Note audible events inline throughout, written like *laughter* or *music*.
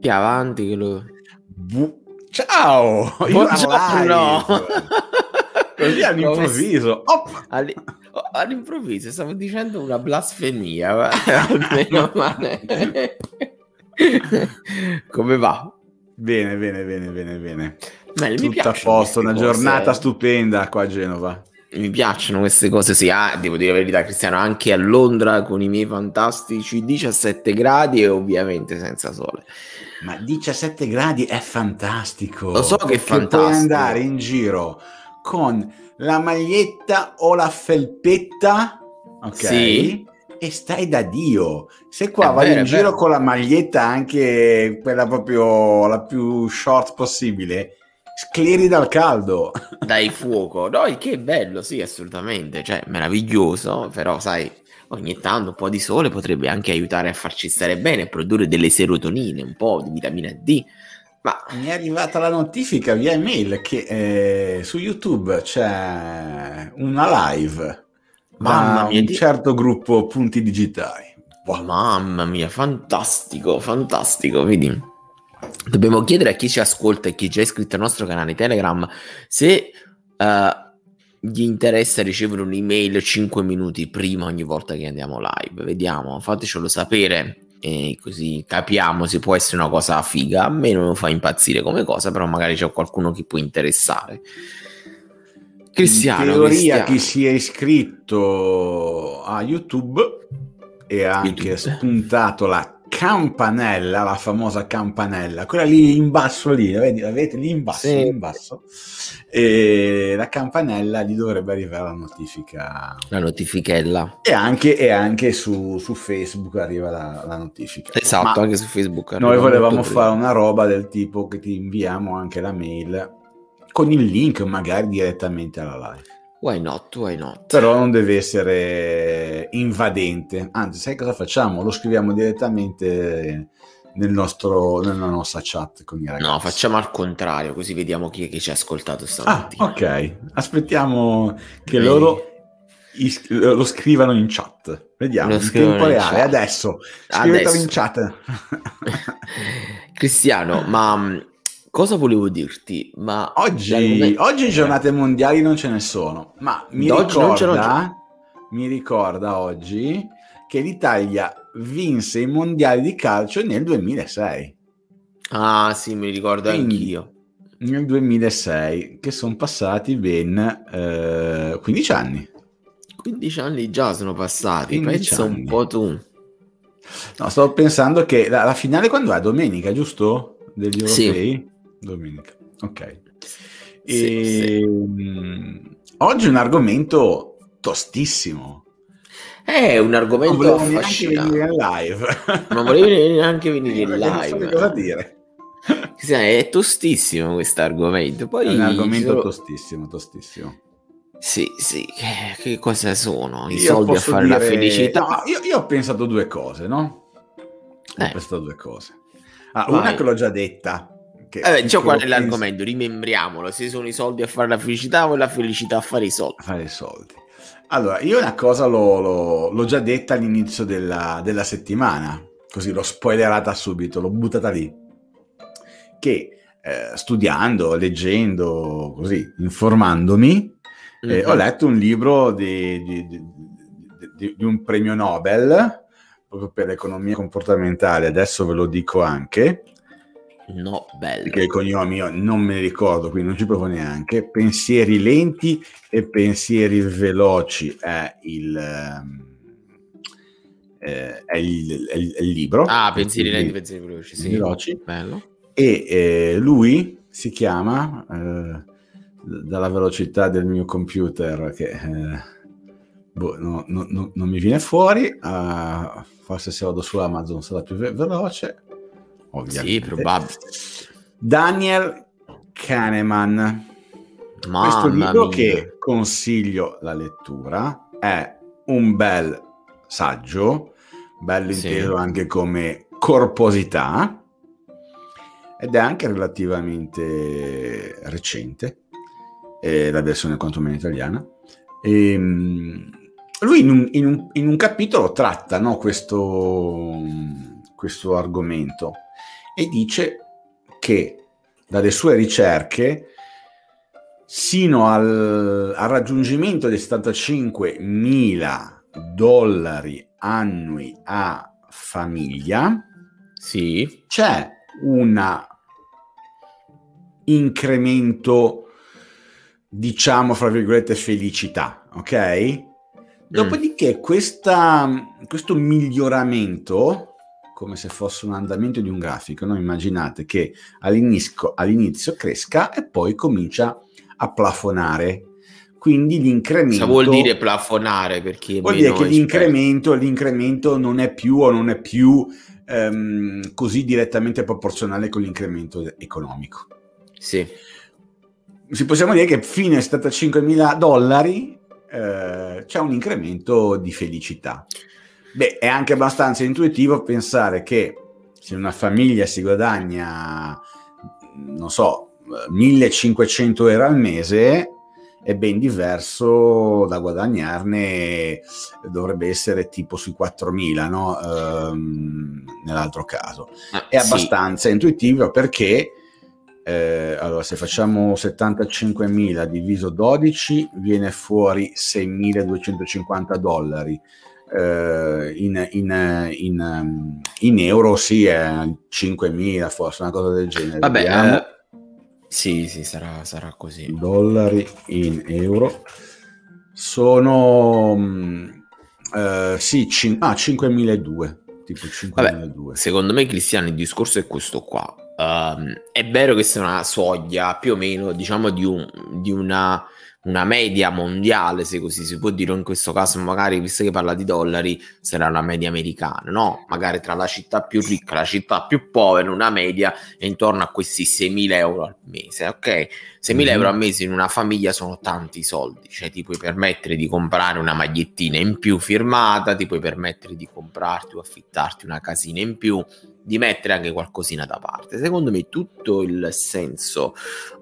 Che avanti che lo... Bu- Ciao! Buongiorno! Così *laughs* all'improvviso. Alli- oh, all'improvviso stavo dicendo una blasfemia. *laughs* Almeno male. Come va? Bene, bene, bene, bene, bene. Beh, Tutto a posto, una cose. giornata stupenda qua a Genova. Mi piacciono queste cose, sì, ah, devo dire la verità, Cristiano, anche a Londra con i miei fantastici 17 gradi e ovviamente senza sole. Ma 17 gradi è fantastico. Lo so che è fantastico. Puoi andare in giro con la maglietta o la felpetta, ok? Sì. E stai da Dio. Se qua È vai vero, in giro vero. con la maglietta anche quella proprio la più short possibile, scleri dal caldo. Dai fuoco, no, il che è bello, sì, assolutamente, cioè meraviglioso, però sai, ogni tanto un po' di sole potrebbe anche aiutare a farci stare bene, a produrre delle serotonine, un po' di vitamina D, ma Mi è arrivata la notifica via email che eh, su YouTube c'è una live Mamma mia, un di- certo gruppo punti digitali. Boh. mamma mia, fantastico, fantastico, vedi? Dobbiamo chiedere a chi ci ascolta e chi già è iscritto al nostro canale Telegram se eh, gli interessa ricevere un'email 5 minuti prima ogni volta che andiamo live. Vediamo, fatecelo sapere e così capiamo se può essere una cosa figa. A me non fa impazzire come cosa, però magari c'è qualcuno che può interessare. Cristiano, In teoria Cristiano. chi si è iscritto a YouTube e ha anche YouTube. spuntato la campanella, la famosa campanella, quella lì in basso lì, la vedi, la vedete lì in basso, Sì. in basso. E la campanella gli dovrebbe arrivare la notifica La notifichella. E anche, e anche su, su Facebook arriva la, la notifica. Esatto, Ma anche su Facebook. noi volevamo fare una roba del tipo che ti inviamo anche la mail con il link magari direttamente alla live. Why not? Why not? Però non deve essere invadente. Anzi, sai cosa facciamo? Lo scriviamo direttamente nel nostro, nella nostra chat con i ragazzi. No, facciamo al contrario, così vediamo chi è che ci ha ascoltato Ah, stamattina. ok. Aspettiamo che Vedi. loro is- lo scrivano in chat. Vediamo, Lo in tempo in reale, chat. adesso. Scrivetelo Adesso. in chat. *laughs* Cristiano, ma mh, cosa volevo dirti? Ma Oggi, oggi giornate mondiali non ce ne sono, ma mi ricorda, mi ricorda oggi che l'Italia vinse i mondiali di calcio nel 2006. Ah, sì, mi ricordo Quindi- anch'io. Nel 2006, che sono passati ben eh, 15 anni. 15 anni già sono passati, 15 pensa un anni. po' tu. No, stavo pensando che la, la finale quando è? Domenica, giusto? Degli Sì. Domenica, ok. Sì, sì. E, mh, oggi un argomento tostissimo. È un Non argomento volevo neanche affascinante. venire in live. Non volevi neanche venire *laughs* in Perché non so live. cosa dire. È tostissimo questo argomento. Poi È un argomento sono- tostissimo, tostissimo. Sì, sì, che, cosa sono? I Io soldi a fare la dire- felicità? No, io, io ho pensato due cose, no? Ho Eh. pensato due cose. Ah, una che l'ho già detta. Che, Vabbè, diciamo qual è l'argomento, rimembriamolo, se sono i soldi a fare la felicità o la felicità a fare i soldi. a fare i soldi. Allora, io una cosa l'ho, l'ho- l'ho già detta all'inizio della, della settimana, così l'ho spoilerata subito, l'ho buttata lì, che eh, studiando, leggendo, così, informandomi, eh, Mhm. ho letto un libro di- di- di- di un premio Nobel, proprio per l'economia comportamentale, adesso ve lo dico anche, No, bello. perché il cognome io non me ne ricordo, quindi non ci provo neanche. Pensieri lenti e pensieri veloci è il, ehm, eh, è il, è il- è il libro. Ah, pensieri lenti, Pensieri pensieri veloci, sì. veloci. Bello. E eh, lui si chiama, eh, dalla velocità del mio computer, che eh, boh, no- no- no- non mi viene fuori, ah, forse se vado su Amazon sarà più ve- veloce. Ovviamente. Sì, probabile. Daniel Kahneman. Questo Mamma libro mia. che consiglio la lettura è un bel saggio, bello Sì. inteso anche come corposità ed è anche relativamente recente, eh, la versione quantomeno italiana. Ehm, lui in un, in un- in un capitolo tratta no, questo, questo argomento e dice che dalle sue ricerche sino al, al raggiungimento dei 75 mila dollari annui a famiglia sì. c'è un incremento diciamo fra virgolette felicità ok dopodiché mm. questa, questo miglioramento come se fosse un andamento di un grafico no? immaginate che all'inizio, all'inizio cresca e poi comincia a plafonare quindi l'incremento... Cosa vuol dire plafonare? Perché vuol dire che l'incremento, l'incremento, non è più o non è più ehm, così direttamente proporzionale con l'incremento economico. Sì. Si possiamo dire che fino a 75.000 dollari eh, c'è un incremento di felicità. Beh, è anche abbastanza intuitivo pensare che se una famiglia si guadagna, non so, 1500 euro al mese, è ben diverso da guadagnarne, dovrebbe essere tipo sui 4.000, no? Ehm, nell'altro caso. Ah, è abbastanza sì. intuitivo perché eh, allora, se facciamo 75.000 diviso 12 viene fuori 6.250 dollari. Eh, in, in, in, in, euro sì è 5.000 forse una cosa del genere. Vabbè eh, sì sì sarà, sarà così. Dollari in euro. Sono mm, eh, sì cin- ah, 5.200 tipo 5.200 secondo me Cristiano il discorso è questo qua. Um, è vero che sia una soglia più o meno, diciamo, di, un, di una, una, media mondiale, se così si può dire, in questo caso magari, visto che parla di dollari, sarà una media americana, no? Magari tra la città più ricca e la città più povera, una media è intorno a questi 6.000 euro al mese, ok? 6.000 mm-hmm. euro al mese in una famiglia sono tanti soldi, cioè ti puoi permettere di comprare una magliettina in più firmata, ti puoi permettere di comprarti o affittarti una casina in più, di mettere anche qualcosina da parte. Secondo me tutto il senso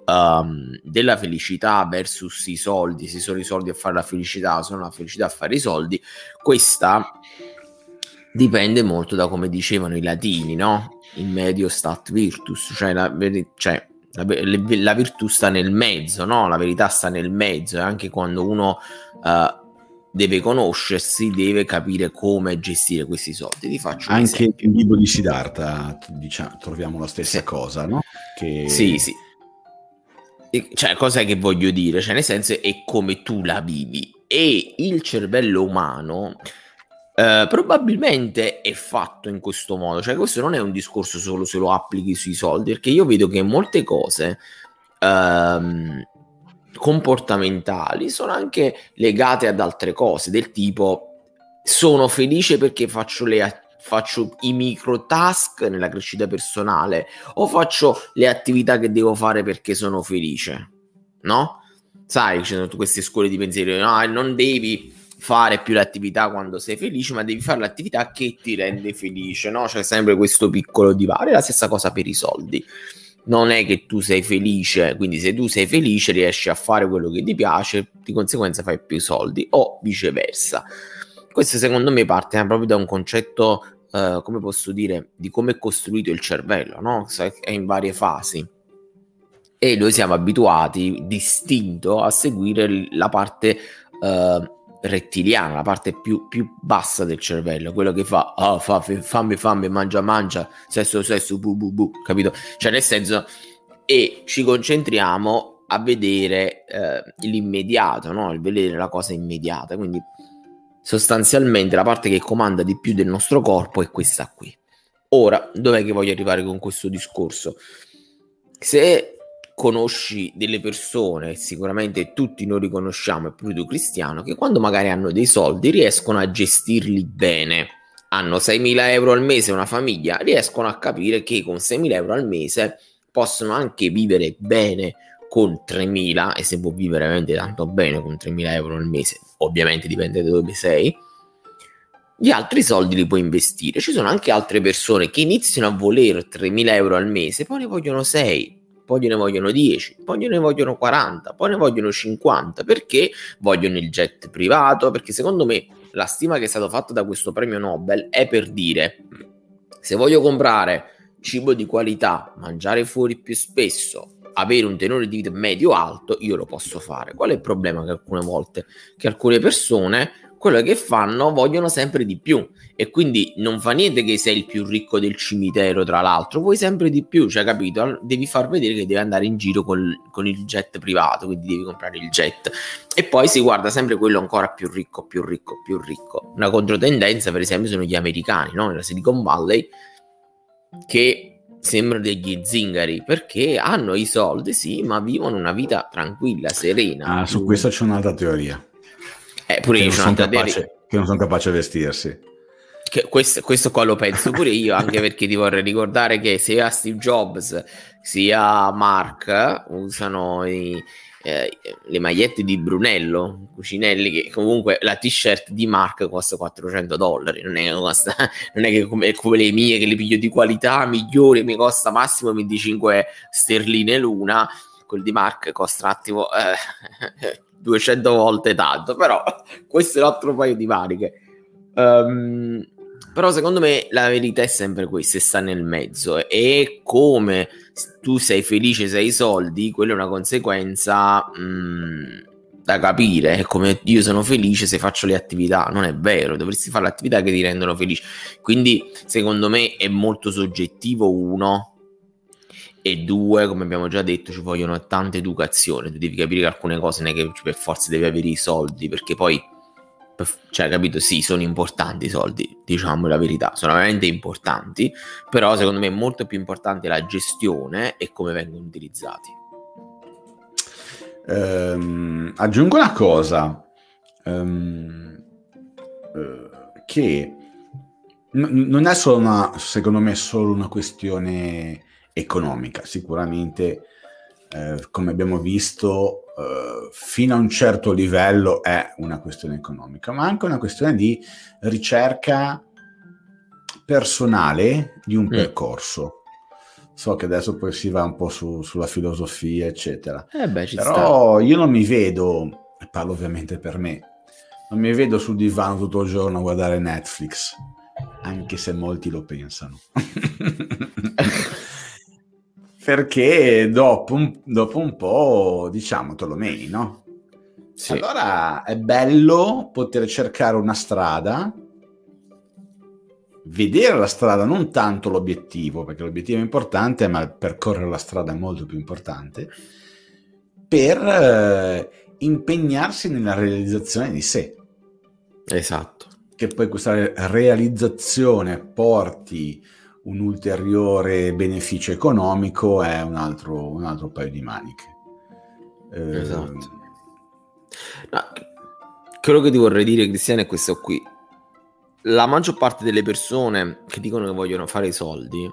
um, della felicità versus i soldi, se sono i soldi a fare la felicità o sono la felicità a fare i soldi, questa dipende molto da come dicevano i latini, no? In medio stat virtus, cioè la, cioè la, la, virtù sta nel mezzo, no? La verità sta nel mezzo e anche quando uno uh, deve conoscersi, deve capire come gestire questi soldi. Ti faccio Anche il libro di Siddhartha diciamo, troviamo la stessa sì. cosa, no? Che... Sì, sì. E, cioè, cosa che voglio dire? Cioè, nel senso, è come tu la vivi. E il cervello umano eh, probabilmente è fatto in questo modo. Cioè, questo non è un discorso solo se lo applichi sui soldi, perché io vedo che molte cose... Ehm, comportamentali sono anche legate ad altre cose, del tipo sono felice perché faccio, le, faccio i micro task nella crescita personale o faccio le attività che devo fare perché sono felice, no? Sai, ci sono queste scuole di pensiero, no, non devi fare più l'attività quando sei felice, ma devi fare l'attività che ti rende felice, no? C'è sempre questo piccolo divario, la stessa cosa per i soldi non è che tu sei felice, quindi se tu sei felice riesci a fare quello che ti piace, di conseguenza fai più soldi o viceversa. Questo secondo me parte proprio da un concetto, eh, come posso dire, di come è costruito il cervello, no? È in varie fasi. E noi siamo abituati, distinto, a seguire la parte eh, rettiliana, la parte più, più, bassa del cervello, quello che fa, oh, fa fammi, fammi, mangia, mangia, sesso, sesso, bu, bu, bu, capito? Cioè, nel senso, e ci concentriamo a vedere eh, l'immediato, no? Il vedere la cosa immediata. Quindi, sostanzialmente, la parte che comanda di più del nostro corpo è questa qui. Ora, dov'è che voglio arrivare con questo discorso? Se conosci delle persone, sicuramente tutti noi riconosciamo, e pure tu cristiano, che quando magari hanno dei soldi riescono a gestirli bene. Hanno 6.000 euro al mese una famiglia, riescono a capire che con 6.000 euro al mese possono anche vivere bene con 3.000 e se può vivere veramente tanto bene con 3.000 euro al mese, ovviamente dipende da dove sei, gli altri soldi li puoi investire. Ci sono anche altre persone che iniziano a voler 3.000 euro al mese, poi ne vogliono 6, poi ne vogliono 10, poi ne vogliono 40, poi ne vogliono 50, perché vogliono il jet privato, perché secondo me la stima che è stata fatta da questo premio Nobel è per dire, se voglio comprare cibo di qualità, mangiare fuori più spesso, avere un tenore di vita medio alto, io lo posso fare. Qual è il problema che alcune volte? Che alcune persone quello che fanno vogliono sempre di più. E quindi non fa niente che sei il più ricco del cimitero tra l'altro vuoi sempre di più cioè capito? Devi far vedere che devi andare in giro col, con il jet privato quindi devi comprare il jet. E poi si guarda sempre quello ancora più ricco più ricco più ricco. Una controtendenza per esempio sono gli americani no? nella Silicon Valley che sembrano degli zingari perché hanno i soldi sì ma vivono una vita tranquilla serena. Ah, su questo c'è un'altra teoria eh, pure io sono capace, che non sono capace a vestirsi. Questo, questo, qua lo penso pure io, anche perché ti vorrei ricordare che sia Steve Jobs sia Mark usano i, eh, le magliette di Brunello, Cucinelli, che comunque la t-shirt di Mark costa 400 dollari, non è che, costa, *laughs* non è che come, come, le mie che le piglio di qualità migliore, mi costa massimo 25 sterline l'una, quel di Mark costa un attimo eh, 200 volte tanto, però *laughs* questo è un altro paio di maniche. Um, però secondo me la verità è sempre questa, sta nel mezzo e come tu sei felice se hai soldi, quella è una conseguenza mh, mm, da capire, è come io sono felice se faccio le attività, non è vero, dovresti fare le attività che ti rendono felice. Quindi secondo me è molto soggettivo uno e due, come abbiamo già detto, ci vogliono tanta educazione. Tu devi capire che alcune cose non è che per forza devi avere i soldi, perché poi, cioè, capito? Sì, sono importanti i soldi, diciamo la verità, sono veramente importanti, però secondo me è molto più importante la gestione e come vengono utilizzati. Um, aggiungo una cosa, um, uh, che n- non è solo una, secondo me, solo una questione economica. Sicuramente, eh, come abbiamo visto, eh, fino a un certo livello è una questione economica, ma anche una questione di ricerca personale di un mm. percorso. So che adesso poi si va un po' su, sulla filosofia, eccetera. Eh beh, Però sta. io non mi vedo, e parlo ovviamente per me, non mi vedo sul divano tutto il giorno a guardare Netflix, anche se molti lo pensano. *laughs* *laughs* perché dopo un, dopo un po', diciamo, te lo meni, no? Sì. Allora è bello poter cercare una strada, vedere la strada, non tanto l'obiettivo, perché l'obiettivo è importante, ma percorrere la strada è molto più importante, per eh, impegnarsi nella realizzazione di sé. Esatto. Che poi questa realizzazione porti un ulteriore beneficio economico è un altro, un altro paio di maniche. Eh, esatto. No, quello che ti vorrei dire, Cristiano, è questo qui. La maggior parte delle persone che dicono che vogliono fare i soldi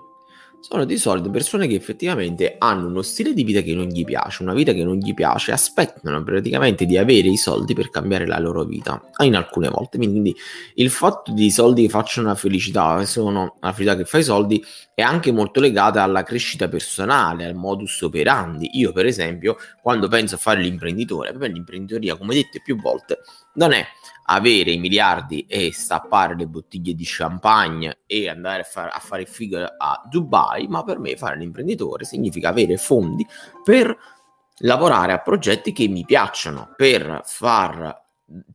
sono di solito persone che effettivamente hanno uno stile di vita che non gli piace, una vita che non gli piace, aspettano praticamente di avere i soldi per cambiare la loro vita, in alcune volte. Quindi il fatto di soldi che facciano la felicità, sono la felicità che fa i soldi, è anche molto legata alla crescita personale, al modus operandi. Io, per esempio, quando penso a fare l'imprenditore, per l'imprenditoria, come detto più volte, non è avere i miliardi e stappare le bottiglie di champagne e andare a, far, a fare figo a Dubai, ma per me fare l'imprenditore significa avere fondi per lavorare a progetti che mi piacciono, per far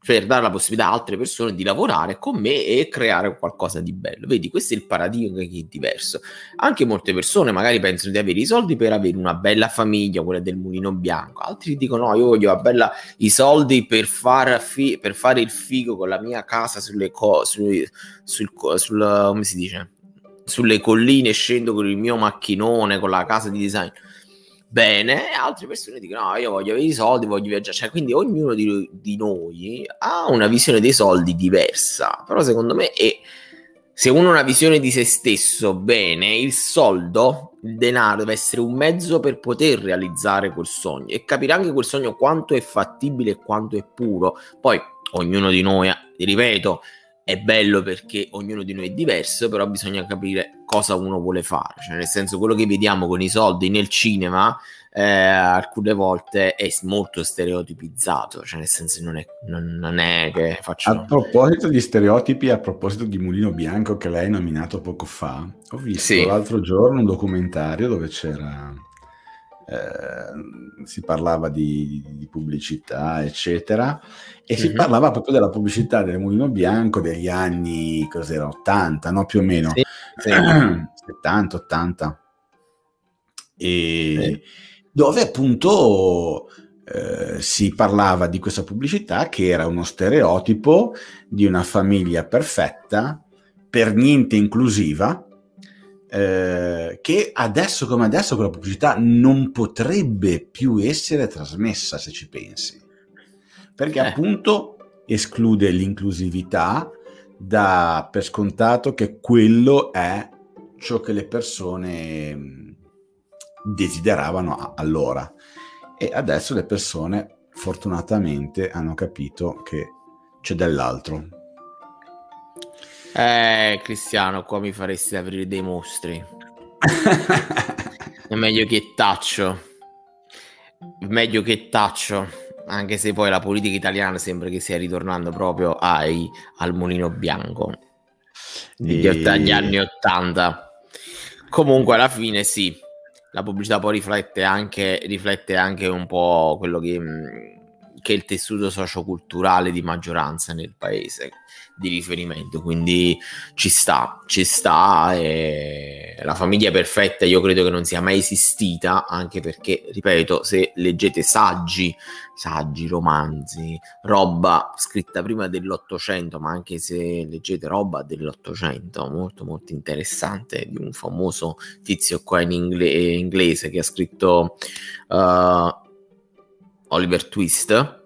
per dare la possibilità a altre persone di lavorare con me e creare qualcosa di bello. Vedi, questo è il paradigma che è diverso. Anche molte persone magari pensano di avere i soldi per avere una bella famiglia, quella del mulino bianco, altri dicono no, io voglio bella, i soldi per, far fi- per, fare il figo con la mia casa sulle cose, sul, sul, sul, come si dice? Sulle colline scendo con il mio macchinone, con la casa di design bene e altre persone dicono no io voglio avere i soldi voglio viaggiare. Cioè quindi ognuno di, di, noi ha una visione dei soldi diversa però secondo me è, se uno ha una visione di se stesso bene il soldo il denaro deve essere un mezzo per poter realizzare quel sogno e capire anche quel sogno quanto è fattibile e quanto è puro. Poi ognuno di noi ripeto è bello perché ognuno di noi è diverso, però bisogna capire cosa uno vuole fare, cioè nel senso quello che vediamo con i soldi nel cinema eh, alcune volte è molto stereotipizzato, cioè nel senso non è, non, non è che faccio... A proposito di stereotipi, a proposito di Mulino Bianco che lei ha nominato poco fa, ho visto sì. l'altro giorno un documentario dove c'era eh, si parlava di, di, pubblicità, eccetera, e mm-hmm. si mhm. parlava proprio della pubblicità del Mulino Bianco degli anni, cos'era, 80, no? Più o meno, sì, sì. *clears throat* 70, 80. E sì. dove appunto eh, si parlava di questa pubblicità che era uno stereotipo di una famiglia perfetta, per niente inclusiva, eh, che adesso come adesso quella pubblicità non potrebbe più essere trasmessa se ci pensi. Perché eh. appunto esclude l'inclusività da per scontato che quello è ciò che le persone mm, desideravano allora. E adesso le persone fortunatamente hanno capito che c'è dell'altro eh, Cristiano, qua mi faresti aprire dei mostri. *laughs* È meglio che taccio. Meglio che taccio. Anche se poi la politica italiana sembra che stia ritornando proprio ai, al mulino bianco degli e... anni 80. Comunque, alla fine, sì, la pubblicità poi riflette anche, riflette anche un po' quello che, che il tessuto socioculturale di maggioranza nel paese di riferimento, quindi ci sta, ci sta e la famiglia perfetta io credo che non sia mai esistita, anche perché, ripeto, se leggete saggi, saggi, romanzi, roba scritta prima dell'Ottocento, ma anche se leggete roba dell'Ottocento, molto molto interessante, di un famoso tizio qua in ingle- inglese che ha scritto uh, Oliver Twist.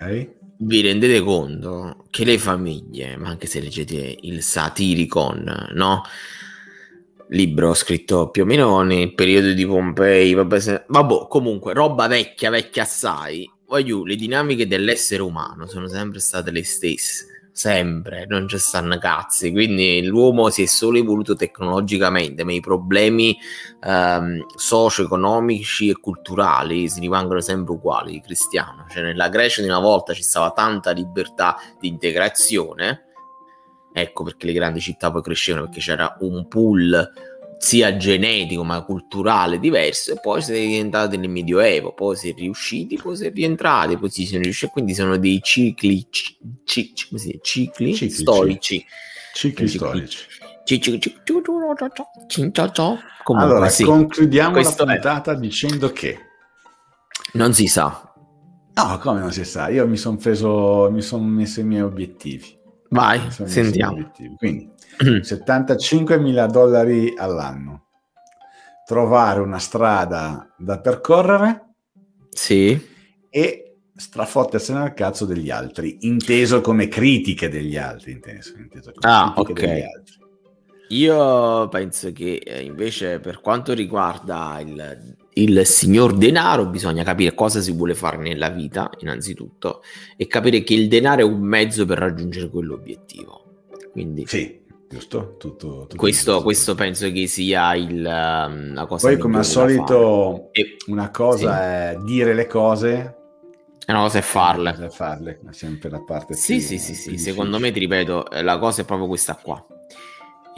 Okay vi rendete conto che le famiglie, ma anche se leggete il Satiricon, no? Libro scritto più o meno nel periodo di Pompei, vabbè, se... vabbè comunque, roba vecchia, vecchia assai. Voglio, le dinamiche dell'essere umano sono sempre state le stesse sempre, non ci stanno cazzi, quindi l'uomo si è solo evoluto tecnologicamente, ma i problemi ehm, socio-economici e culturali si rimangono sempre uguali, cristiano. Cioè nella Grecia di una volta ci stava tanta libertà di integrazione, ecco perché le grandi città poi crescevano, perché c'era un pool sia genetico ma culturale diverso e poi siete diventati nel medioevo poi si è riusciti poi si è rientrati poi si sono riusciti quindi sono dei cicli c- c- c- cicli, cicli storici. Cicli storici. Comunque, allora sì. concludiamo Questo la puntata è. dicendo che non si sa. No come non si sa? Io mi sono preso mi sono messo i miei obiettivi vai sentiamo quindi 75 mila dollari all'anno. Trovare una strada da percorrere. Sì. E strafottersene al cazzo degli altri, inteso come critiche degli altri. Inteso, inteso ah, ok. Io penso che eh, invece per quanto riguarda il, il signor denaro bisogna capire cosa si vuole fare nella vita innanzitutto e capire che il denaro è un mezzo per raggiungere quell'obiettivo. Quindi sì. Giusto? Tutto, tutto questo, questo, penso che sia il, um, la cosa Poi, come al solito, e, una cosa sì. è dire le cose, una cosa è farle. È farle, è sempre la parte sì, più, sì, sì, sì. Secondo me, ti ripeto, eh, la cosa è proprio questa qua.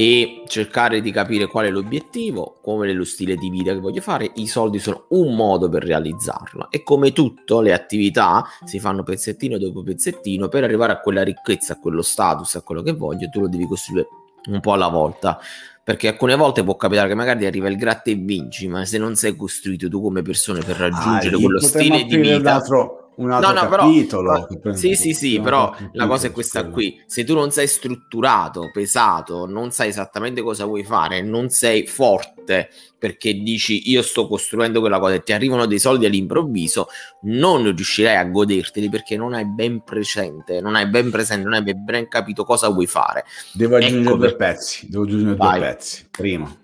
E cercare di capire qual è l'obiettivo, come è lo stile di vita che voglio fare. I soldi sono un modo per realizzarlo. E come tutto, le attività si fanno pezzettino dopo pezzettino per arrivare a quella ricchezza, a quello status, a quello che voglio. Tu lo devi costruire un po' alla volta perché alcune volte può capitare che magari arriva il gratta e vinci, ma se non sei costruito tu come persona per raggiungere ah, quello stile di vita, un altro, un altro no, no, capitolo. Però, sì, sì, sì, però la cosa è questa qui: se tu non sei strutturato, pesato, non sai esattamente cosa vuoi fare, non sei forte perché dici io sto costruendo quella cosa e ti arrivano dei soldi all'improvviso, non riuscirai a goderteli perché non hai ben presente, non hai ben presente, non hai ben capito cosa vuoi fare. Devo aggiungere ecco due pezzi, devo aggiungere Vai. due pezzi. Primo,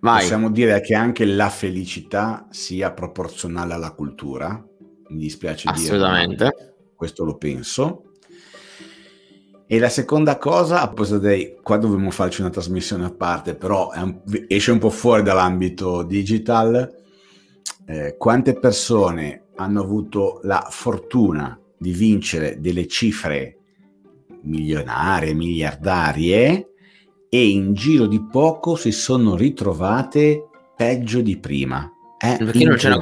Vai. possiamo dire che anche la felicità sia proporzionale alla cultura, mi dispiace Assolutamente. dire, questo lo penso. E la seconda cosa, a proposito dei, qua dovremmo farci una trasmissione a parte, però un, esce un po' fuori dall'ambito digital. Eh, quante persone hanno avuto la fortuna di vincere delle cifre milionarie, miliardarie e in giro di poco si sono ritrovate peggio di prima. È perché non, c'è una,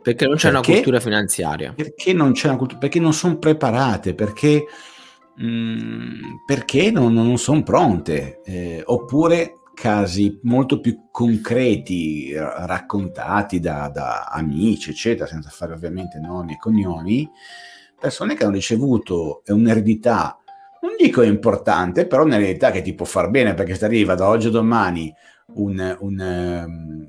perché non c'è perché, una cultura finanziaria. Perché non c'è una cultura, perché non sono preparate, perché, mh, mm, perché non, non sono pronte, eh, oppure casi molto più concreti raccontati da, da, amici, eccetera, senza fare ovviamente nomi e cognomi, persone che hanno ricevuto un'eredità, non dico importante, però un'eredità che ti può far bene, perché se arriva da oggi a domani un, un, um,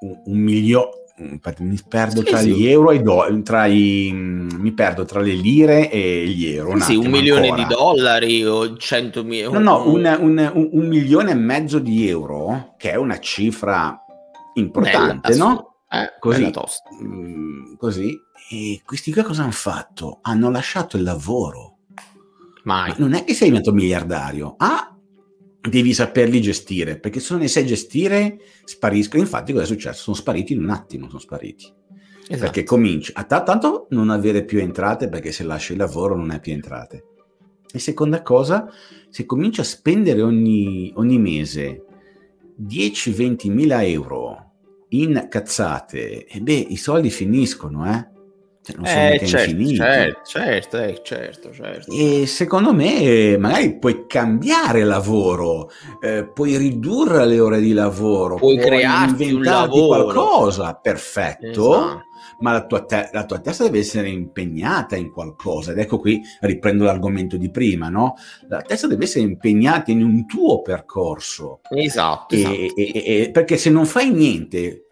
un, un milione mi perdo sì, tra sì. gli euro e i dollari, tra i, mi perdo tra le lire e gli euro. Un sì, un milione ancora. di dollari o centomila. No, no, un, un, un, milione e mezzo di euro, che è una cifra importante, bella, no? Eh, così, mm, così. E questi qua cosa hanno fatto? Hanno lasciato il lavoro. Mai. Ma non è che sei diventato miliardario. Ah, devi saperli gestire, perché se non ne sai gestire spariscono. Infatti cosa è successo? Sono spariti in un attimo, sono spariti. Esatto. Perché cominci a t- tanto non avere più entrate, perché se lasci il lavoro non hai più entrate. E seconda cosa, se cominci a spendere ogni, ogni mese 10-20 mila euro in cazzate, e beh, i soldi finiscono, eh? Cioè, non sono eh, certo. Certo, certo, eh, certo, certo. E secondo me magari puoi cambiare lavoro, eh, puoi ridurre le ore di lavoro, puoi, puoi crearti un lavoro. qualcosa, perfetto. Esatto. Ma la tua, te- la tua, testa deve essere impegnata in qualcosa. Ed ecco qui riprendo l'argomento di prima, no? La testa deve essere impegnata in un tuo percorso. Esatto. E, esatto. E, e, perché se non fai niente,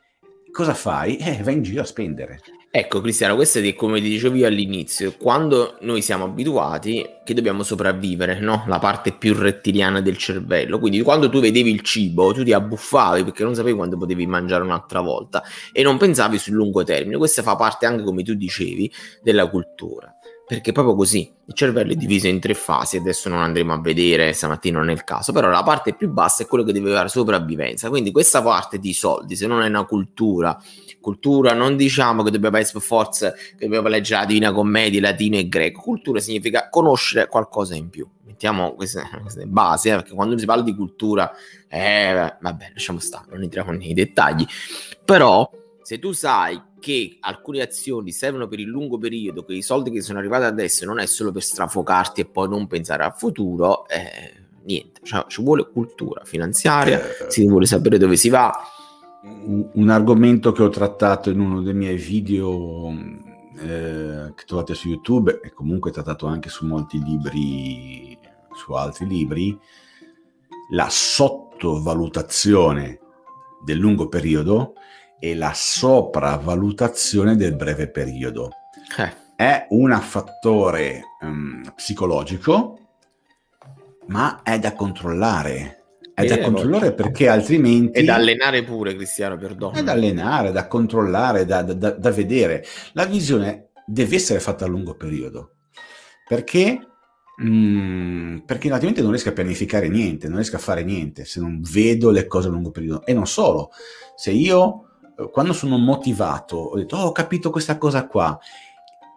cosa fai? Eh, vai in giro a spendere. Ecco Cristiano, questo è come ti dicevo io all'inizio, quando noi siamo abituati che dobbiamo sopravvivere, no? la parte più rettiliana del cervello, quindi quando tu vedevi il cibo tu ti abbuffavi perché non sapevi quando potevi mangiare un'altra volta e non pensavi sul lungo termine, questa fa parte anche come tu dicevi della cultura perché proprio così. Il cervello è diviso in tre fasi adesso non andremo a vedere stamattina non è il caso però la parte più bassa è quello che deve fare sopravvivenza. Quindi questa parte di soldi se non è una cultura cultura non diciamo che dobbiamo essere per forza che dobbiamo leggere la divina commedia latino e greco. Cultura significa conoscere qualcosa in più. Mettiamo queste, queste basi eh, perché quando si parla di cultura eh, vabbè lasciamo stare non entriamo nei dettagli. Però se tu sai che alcune azioni servono per il lungo periodo, che i soldi che sono arrivati adesso non è solo per strafocarti e poi non pensare al futuro, eh, niente, cioè, ci vuole cultura finanziaria, eh, si vuole sapere dove si va. Un, argomento che ho trattato in uno dei miei video eh, che trovate su YouTube e comunque trattato anche su molti libri, su altri libri, la sottovalutazione del lungo periodo e la sopravvalutazione del breve periodo. Eh. È un fattore um, psicologico, ma è da controllare. È da controllare perché altrimenti... È da allenare pure, Cristiano, perdono. È da allenare, da controllare, da, da, da vedere. La visione deve essere fatta a lungo periodo. Perché Mm, perché altrimenti non riesco a pianificare niente, non riesco a fare niente se non vedo le cose a lungo periodo. E non solo, se io quando sono motivato, ho detto, oh, ho capito questa cosa qua,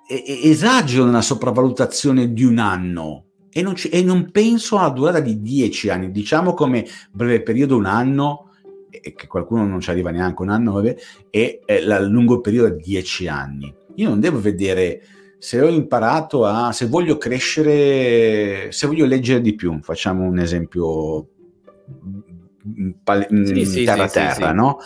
e, esagero nella sopravvalutazione di un anno e non, ci, e non penso alla durata di dieci anni, diciamo come breve periodo un anno, e che qualcuno non ci arriva neanche un anno, vabbè, e il lungo periodo è dieci anni. Io non devo vedere se ho imparato a, se voglio crescere, se voglio leggere di più, facciamo un esempio sì, sì, terra sì, terra, no?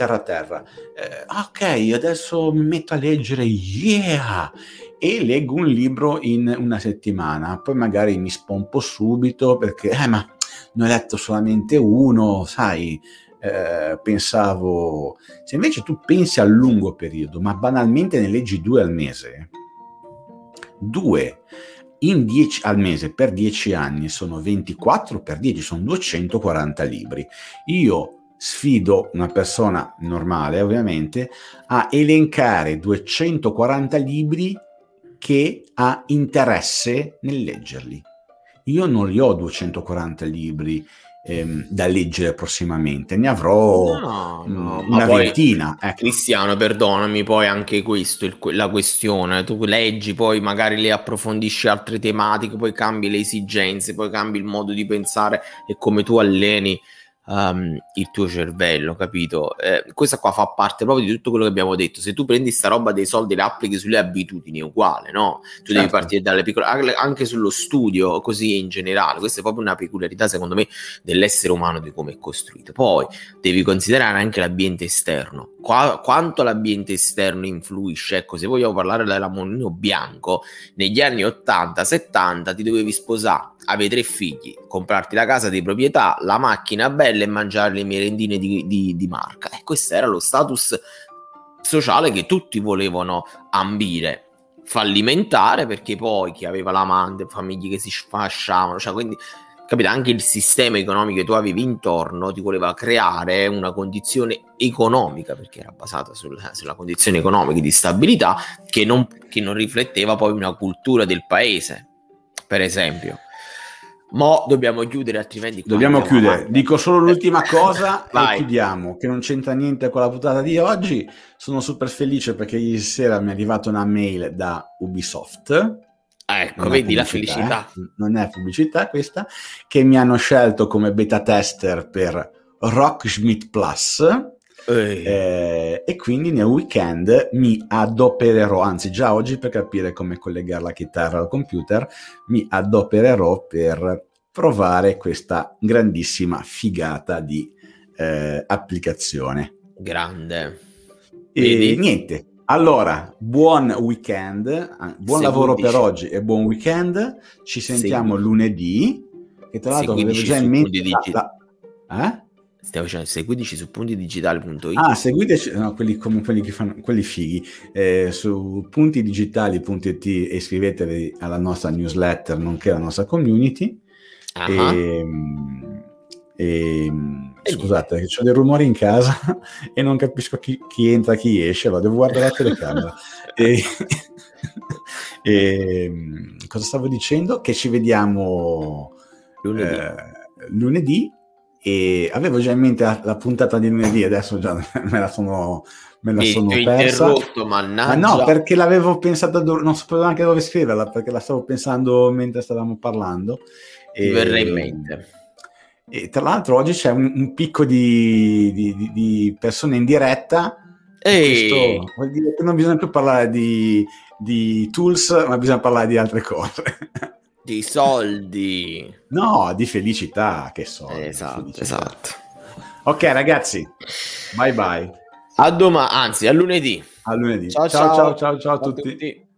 Terra a terra. Eh, ok, adesso mi metto a leggere, yeah! E leggo un libro in una settimana, poi magari mi spompo subito perché, eh, ma ne ho letto solamente uno, sai, eh, pensavo... Se invece tu pensi a lungo periodo, ma banalmente ne leggi due al mese, due in 10 al mese per 10 anni sono 24 per 10, sono 240 libri. Io sfido una persona normale, ovviamente, a elencare 240 libri che ha interesse nel leggerli. io non li ho 240 libri ehm, da leggere prossimamente, ne avrò no, no, una ventina. Ecco. Cristiano, perdonami, poi anche questo, il, la questione, tu leggi, poi magari le approfondisci altre tematiche, poi cambi le esigenze, poi cambi il modo di pensare e come tu alleni um, il tuo cervello, capito? Eh, questa qua fa parte proprio di tutto quello che abbiamo detto. Se tu prendi sta roba dei soldi e le applichi sulle abitudini, è uguale, no? Tu certo. devi partire dalle piccole, anche sullo studio, così in generale. Questa è proprio una peculiarità, secondo me, dell'essere umano, di come è costruito. Poi devi considerare anche l'ambiente esterno. Qua, quanto l'ambiente esterno influisce? Ecco, se vogliamo parlare della Monino Bianco, negli anni 80-70 ti dovevi sposare avevi tre figli, comprarti la casa di proprietà, la macchina bella e mangiare le merendine di, di, di marca. E questo era lo status sociale che tutti volevano ambire fallimentare perché poi chi aveva l'amante, famiglie che si sfasciavano, cioè quindi capite anche il sistema economico che tu avevi intorno ti voleva creare una condizione economica perché era basata sulla, sulla condizione economica di stabilità che non, che non rifletteva poi una cultura del paese per esempio Mo dobbiamo chiudere, altrimenti. Dobbiamo chiudere. Avanti. Dico solo l'ultima *laughs* cosa e chiudiamo, che non c'entra niente con la puntata di oggi. Sono super felice perché ieri sera mi è arrivata una mail da Ubisoft. Ecco, non vedi la felicità. Eh? Non è pubblicità questa, che mi hanno scelto come beta tester per Rock Schmidt Plus eh, e quindi nel weekend mi adopererò, anzi già oggi per capire come collegare la chitarra al computer, mi adopererò per provare questa grandissima figata di eh, applicazione. Grande. E Vedi? niente. Allora, buon weekend, buon Seguici. lavoro per oggi e buon weekend. Ci sentiamo Seguici. lunedì. Che tra l'altro avevo già in mente. La... Eh? Stiamo facendo, seguiteci su puntidigitali.it. Ah, seguiteci, no, quelli, come quelli che fanno, quelli fighi, eh, su puntidigitali.it e iscrivetevi alla nostra newsletter, nonché alla nostra community. Uh-huh. E, e, e scusate, niente. ho dei rumori in casa *laughs* e non capisco chi, chi entra e chi esce, allora devo guardare la telecamera. *laughs* e, *laughs* e, cosa stavo dicendo? Che ci vediamo lunedì. Eh, lunedì e avevo già in mente la, la, puntata di lunedì, adesso già me la sono, me la sono persa. Ma no, perché l'avevo pensata, non sapevo neanche dove scriverla, perché la stavo pensando mentre stavamo parlando. Ti e, verrà in mente. E tra l'altro oggi c'è un, un picco di, di, di, persone in diretta. Questo vuol dire che non bisogna più parlare di, di tools, ma bisogna parlare di altre cose. *laughs* Di soldi. No, di felicità, che so. Esatto, esatto. Ok ragazzi, bye bye. A domani, anzi a lunedì. A lunedì. ciao, ciao, ciao, ciao, ciao a tutti. tutti.